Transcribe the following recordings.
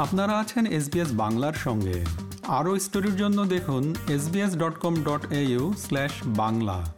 আপনারা আছেন এসবিএস বাংলার সঙ্গে। আরও স্টোরির জন্য দেখুন SBS dot com dot AU slash Bangla.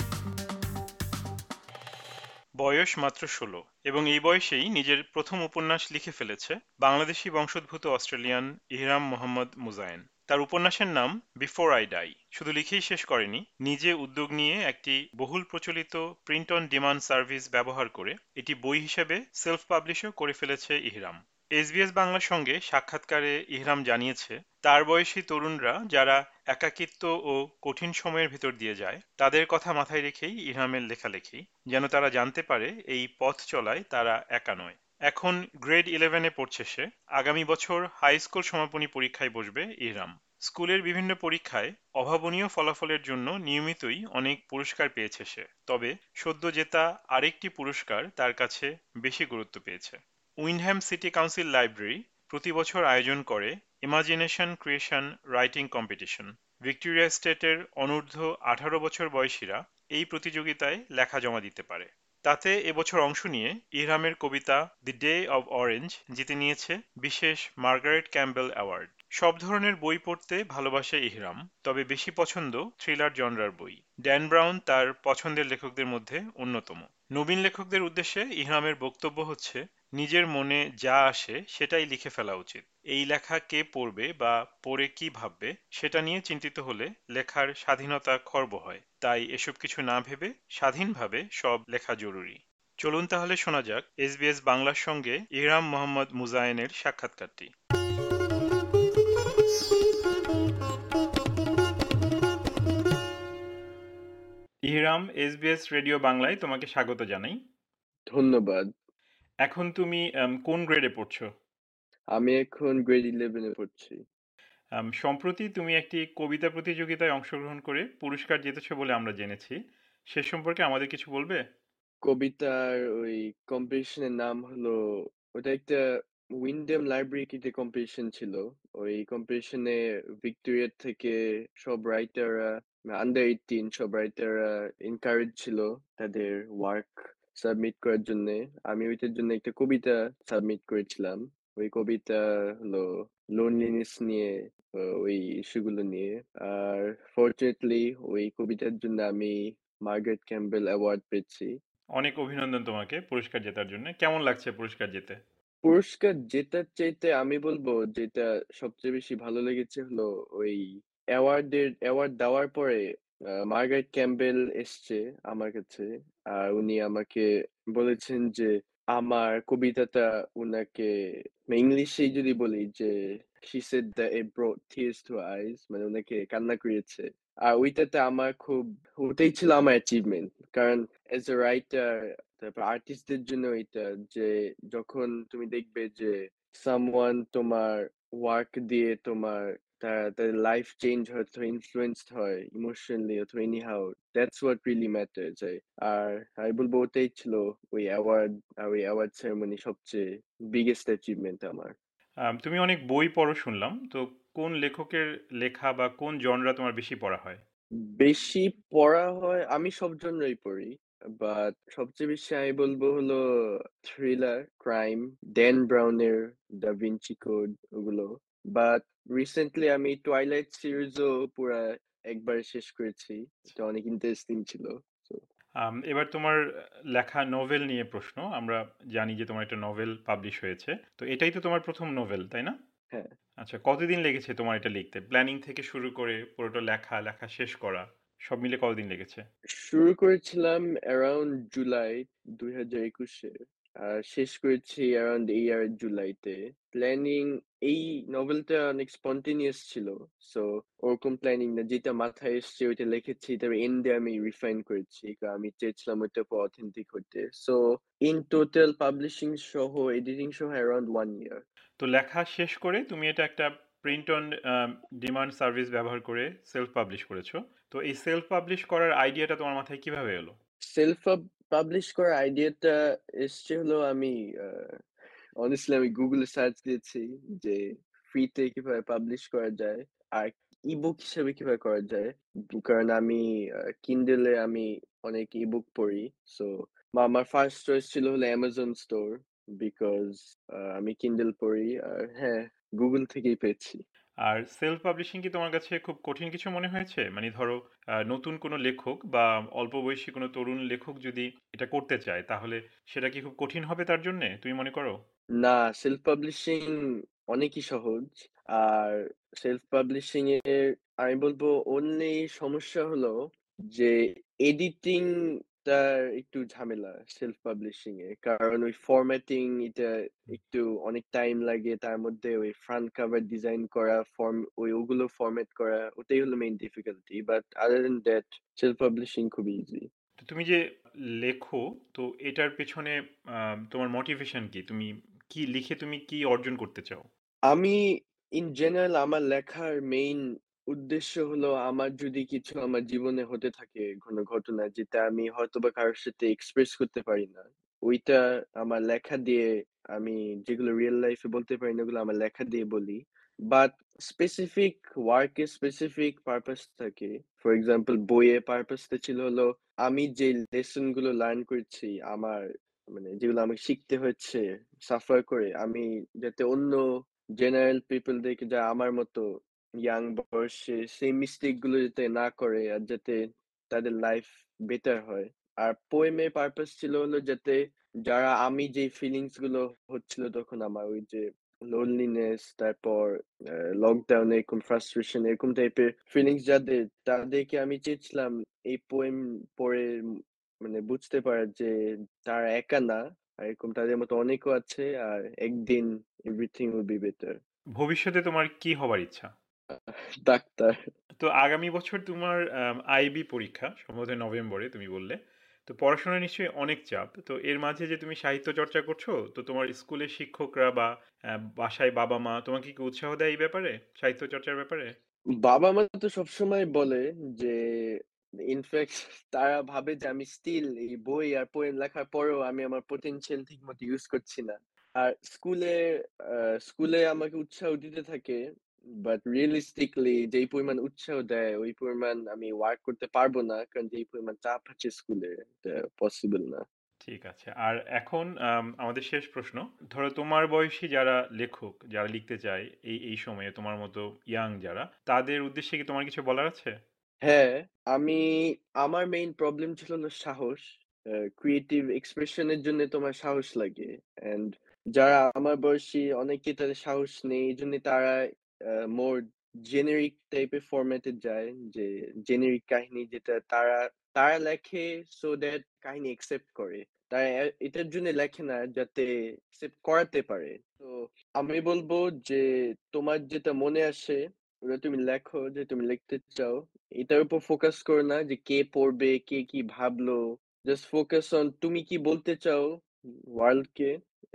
বয়স মাত্র ষোলো এবং এই বয়সেই নিজের প্রথম উপন্যাস লিখে ফেলেছে বাংলাদেশি বংশোদ্ভূত অস্ট্রেলিয়ান ইহরাম মোহাম্মদ মুজায়েন। তার উপন্যাসের নাম বিফোর আই ডাই শুধু লিখেই শেষ করেনি, নিজে উদ্যোগ নিয়ে একটি বহুল প্রচলিত প্রিন্ট অন ডিমান্ড সার্ভিস ব্যবহার করে এটি বই হিসেবে সেলফ পাবলিশও করে ফেলেছে ইহরাম। এসবিএস বাংলার সঙ্গে সাক্ষাৎকারে ইহরাম জানিয়েছে, তার বয়সী তরুণরা যারা একাকিত্ব ও কঠিন সময়ের ভেতর দিয়ে যায়, তাদের কথা মাথায় রেখেই ইহরামের লেখালেখি, যেন তারা জানতে পারে এই পথ চলায় তারা একা নয়। এখন গ্রেড ইলেভেনে পড়ছে সে। আগামী বছর হাই স্কুল সমাপনী পরীক্ষায় বসবে ইহরাম। স্কুলের বিভিন্ন পরীক্ষায় অভাবনীয় ফলাফলের জন্য নিয়মিতই অনেক পুরস্কার পেয়েছে সে। তবে সদ্য জেতা আরেকটি পুরস্কার তার কাছে বেশি গুরুত্ব পেয়েছে। উইন্ডহ্যাম সিটি কাউন্সিল লাইব্রেরি প্রতি বছর আয়োজন করে imagination creation writing competition Victoria স্টেটের অনূর্ধ্ব আঠারো বছর বয়সীরা এই প্রতিযোগিতায় লেখা জমা দিতে পারে। তাতে এবছর অংশ নিয়ে ইহরামের কবিতা দি ডে অব অরেঞ্জ জিতে নিয়েছে বিশেষ মার্গারেট ক্যাম্বেল অ্যাওয়ার্ড। সব ধরনের বই পড়তে ভালোবাসে ইহরাম, তবে বেশি পছন্দ থ্রিলার জনরার বই। ড্যান ব্রাউন তার পছন্দের লেখকদের মধ্যে অন্যতম। নবীন লেখকদের উদ্দেশ্যে ইহরামের বক্তব্য হচ্ছে, নিজের মনে যা আসে সেটাই লিখে ফেলা উচিত। এই লেখা কে পড়বে বা পড়ে কি ভাববে সেটা নিয়ে চিন্তিত হলে লেখার স্বাধীনতা খর্ব হয়। তাই এসব কিছু না ভেবে স্বাধীনভাবে সব লেখা জরুরি। চলুন তাহলে শোনা যাক এসবিএস বাংলার সঙ্গে ইহরাম মোহাম্মদ মুজায়েনের সাক্ষাৎকারটি। ইহরাম এসবিএস রেডিও বাংলায় তোমাকে স্বাগত জানাই। ধন্যবাদ। এখন তুমি আম, কোন গ্রেডে পড়ছো? আমি এখন গ্রেড ইলেভেনে পড়ছি। আম, সম্প্রতি তুমি একটি কবিতা প্রতিযোগিতায় অংশগ্রহণ করে পুরস্কার জিতেছো বলে আমরা জেনেছি। সে সম্পর্কে আমাদের কিছু বলবে? কবিতার ওই কম্পিটিশনের নাম হলো ওটা একটা উইন্ডেম লাইব্রেরি কিতে কম্পিটিশন ছিল। ওই কম্পিটিশনে ভিক্টোরিয়া থেকে সব রাইটাররা আন্ডার এইটিন সবাই রাইটাররা এনকারেজ ছিল তাদের ওয়ার্ক সাবমিট করার জন্য আমি ওইটার জন্য একটা কবিতা সাবমিট করেছিলাম ওই কবিতা হলো লোনলিনেস নিয়ে ওই ইস্যুগুলো নিয়ে আর ফর্চুনেটলি ওই কবিতার জন্য আমি মার্গারেট ক্যাম্বেল অ্যাওয়ার্ড পেয়েছি অনেক অভিনন্দন তোমাকে পুরস্কার জেতার জন্য। কেমন লাগছে পুরস্কার জেতে? পুরস্কার জেতার চাইতে আমি বলব যেটা সবচেয়ে বেশি ভালো লেগেছে হলো ওই অ্যাওয়ার্ডের অ্যাওয়ার্ড দেওয়ার পরে মার্গারেট ক্যাম্বেল এসছে আমার কাছে। আর উনি আমাকে বলেছেন যে, আমার কবিতাটা উনাকে, ইংলিশেই যদি বলি যে, she said that it brought tears to her মানে উনাকে কান্না করিয়েছে। আর ওইটাতে আমার খুব ওটাই ছিল আমার অ্যাচিভমেন্ট কারণ এজ এ রাইটার তারপর আর্টিস্টদের জন্য এটা যে, যখন তুমি দেখবে যে সামওয়ান তোমার ওয়ার্ক দিয়ে তোমার তার তাদের লাইফ চেঞ্জ হয় অথবা ইনফ্লুয়েন্সড হয় ইমোশনালি অথবা anyhow that's what really matters আর আমি বলব ওটাই ছিল ওই অ্যাওয়ার্ড আর ওই অ্যাওয়ার্ড সেরেমনি সবচেয়ে বিগেস্ট অ্যাচিভমেন্ট আমার। আম, তুমি অনেক বই পড়ো শুনলাম। তো কোন লেখকের লেখা বা কোন জনরা তোমার বেশি পড়া হয়? বেশি পড়া হয় আমি সব জন্যই পড়ি। বাট সবচেয়ে বেশি আমি বলব হলো থ্রিলার ক্রাইম ড্যান ব্রাউনের দা ভিঞ্চি কোড ওগুলো। বাট রিসেন্টলি আমি টুয়াইলাইট সিরিজও পুরো একবার শেষ করেছি এটা অনেক ইন্টারেস্টিং ছিল এবার তোমার লেখা নোভেল নিয়ে প্রশ্ন আমরা জানি যে তোমার একটা নোভেল পাবলিশ হয়েছে তো এটাই তো তোমার প্রথম নোভেল তাই না? হ্যাঁ। আচ্ছা কতদিন লেগেছে তোমার এটা লিখতে? প্ল্যানিং থেকে শুরু করে পুরোটা লেখা লেখা শেষ করা সব মিলে কতদিন লেগেছে? শুরু করেছিলাম অ্যারাউন্ড জুলাই দুই হাজার একুশে শেষ করেছি অ্যারাউন্ড এই ইয়ার জুলাইতে প্ল্যানিং এই নভেলটা অনেক স্পন্টেনিয়াস ছিল। সো ওরকম প্ল্যানিং না যেটা মাথায় এসছে ওইটা লিখেছি তবে এন্ডে আমি রিফাইন করেছি। কারণ আমি চেয়েছিলাম ওইটা পুরো অথেন্টিক হতে। সো ইন টোটাল পাবলিশিং সহ এডিটিং সহ অ্যারাউন্ড ওয়ান ইয়ার তো লেখা শেষ করে তুমি এটা একটা প্রিন্ট অন ডিমান্ড সার্ভিস ব্যবহার করে সেলফ পাবলিশ করেছ। তো এই সেলফ পাবলিশ করার আইডিয়াটা তোমার মাথায় কীভাবে এলো? সেলফ পাবলিশ করার আইডিয়াটা এসছে হলো আমি অনেস্টলি আমি গুগলে সার্চ দিয়েছি যে ফ্রিতে কীভাবে পাবলিশ করা যায় আর ইবুক হিসেবে কীভাবে করা যায়। কারণ আমি কিন্ডেলে আমি অনেক ইবুক পড়ি। সো আমার ফার্স্ট চয়েস ছিল হলো অ্যামাজন স্টোর বিকজ আমি কিন্ডেল পড়ি আর হ্যাঁ গুগল থেকেই পেয়েছি। আর সেলফ পাবলিশিং কি তোমার কাছে খুব কঠিন কিছু মনে হয়েছে? মানে ধরো নতুন কোনো লেখক বা অল্প বয়সী কোনো তরুণ লেখক যদি এটা করতে চায়, তাহলে সেটা কি খুব কঠিন হবে তার জন্যে? তুমি মনে করো? না সেলফ পাবলিশিং অনেকই সহজ। আর সেলফ পাবলিশিং এর, আমি বলব অন্য সমস্যা হলো যে এডিটিং তার একটু ঝামেলা সেলফ পাবলিশিং এ। কারণ ওই ফরম্যাটিং এটা একটু অনেক টাইম লাগে তার মধ্যে ওই ফ্রন্ট কভার ডিজাইন করা ফর্ম ওই ওগুলো ফরম্যাট করা ওটাই হলো main difficulty but other than that self publishing খুব ইজি তো তুমি যে লেখো তো এটার পেছনে তোমার মোটিভেশন কি? তুমি কি লিখে তুমি কি অর্জন করতে চাও? আমি ইন জেনারেল আমার লেখার মেইন উদ্দেশ্য হলো আমার যদি কিছু আমার জীবনে হতে থাকে, কোনো ঘটনা যেটা আমি হয়তো বা কারোর সাথে এক্সপ্রেস করতে পারি না, ওইটা আমার লেখা দিয়ে আমি যেগুলো রিয়েল লাইফে বলতে পারি না, ওগুলো আমার লেখা দিয়ে বলি। বাট স্পেসিফিক ওয়ার্ক ওয়ার্কে স্পেসিফিক পারপাস থাকে। ফর এক্সাম্পল বইয়ে পারপাসটা ছিল হলো, আমি যে লেসনগুলো লার্ন করেছি, আমার মানে যেগুলো আমাকে শিখতে হচ্ছে সাফার করে, আমি যাতে অন্য জেনারেল পিপল পিপলদেরকে যা আমার মতো ইয়াং বয়সে সেই মিস্টেকগুলো যাতে না করে আর যাতে তাদের লাইফ বেটার হয়। আর পোয়েমের পারপাস ছিল হলো যাতে যারা আমি যে ফিলিংসগুলো হচ্ছিল তখন আমার ওই যে লোনলিনেস তারপর লকডাউনে এরকম ফ্রাস্ট্রেশন এরকম টাইপের ফিলিংস যাদের, তাদেরকে আমি চেয়েছিলাম এই পোয়েম পড়ে মানে বুঝতে পারার যে তারা একা না এরকম তাদের মতো অনেকও আছে, আর একদিন এভরিথিং উইল বি বেটার ভবিষ্যতে তোমার কি হবার ইচ্ছা? ডাক্তার। তো আগামী বছর তোমার আইবি পরীক্ষা সম্ভবত নভেম্বরে তুমি বললে। তো পড়াশোনা নিশ্চয়ই অনেক চাপ। তো এর মাঝে যে তুমি সাহিত্য চর্চা করছ তো তোমার স্কুলের শিক্ষকরা বা বাসায় বাবা মা তোমাকে কি উৎসাহ দেয় এই ব্যাপারে? সাহিত্য চর্চার ব্যাপারে? বাবা মা তো সবসময় বলে যে ইনফ্যাক্ট তারা ভাবে যে আমি স্টিল এই বই আর পোয়েম লেখার পরেও আমি আমার পোটেনশিয়াল ঠিক মতো ইউজ করছি না। আর স্কুলে স্কুলে আমাকে উৎসাহ দিতে থাকে বাট রিয়েলিস্টিকলি যেই পরিমাণ উৎসাহ দেয় ওই পরিমাণ আমি ওয়ার্ক করতে পারব না কারণ যেই পরিমাণ চাপ আছে স্কুলে পসিবল না। ঠিক আছে। আর এখন আম, আমাদের শেষ প্রশ্ন। ধরো তোমার বয়সী যারা লেখক যারা লিখতে চায় এই এই সময়ে তোমার মতো ইয়াং যারা তাদের উদ্দেশ্যে কি তোমার কিছু বলার আছে? হ্যাঁ আমি আমার মেইন প্রবলেম ছিল হলো সাহস। ক্রিয়েটিভ এক্সপ্রেশনের জন্য তোমার সাহস লাগে। এন্ড যারা আমার বয়সী অনেকে তাদের সাহস নেই। এই জন্য তারা মোর জেনেরিক টাইপের ফরম্যাটে যায়, যে জেনেরিক কাহিনী যেটা তারা তারা লেখে সো দ্যাট কাহিনী একসেপ্ট করে। তারা এটার জন্য লেখে না যাতে একসেপ্ট করাতে পারে। তো আমি বলব যে তোমার যেটা মনে আসে, ওটা তুমি লেখো যে তুমি লিখতে চাও, এটার উপর ফোকাস করো না যে কে পড়বে, কে কি ভাবলো। জাস্ট ফোকাস অন তুমি কি বলতে চাও ওয়ার্ল্ড কে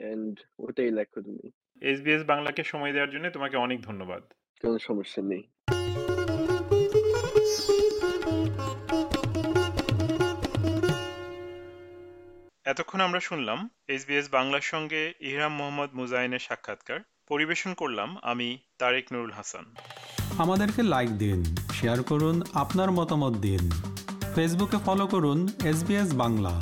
এন্ড ওটাই লেখো তুমি। এসবিএস বাংলাকে সময় দেওয়ার জন্য তোমাকে অনেক ধন্যবাদ। কোনো সমস্যা নেই। এতক্ষণ আমরা শুনলাম এসবিএস বাংলার সঙ্গে ইহরাম মোহাম্মদ মুজাইনের সাক্ষাৎকার। পরিবেশন করলাম আমি তারেক নুরুল হাসান। আমাদেরকে লাইক দিন শেয়ার করুন আপনার মতামত দিন। ফেসবুকে ফলো করুন এস বাংলা।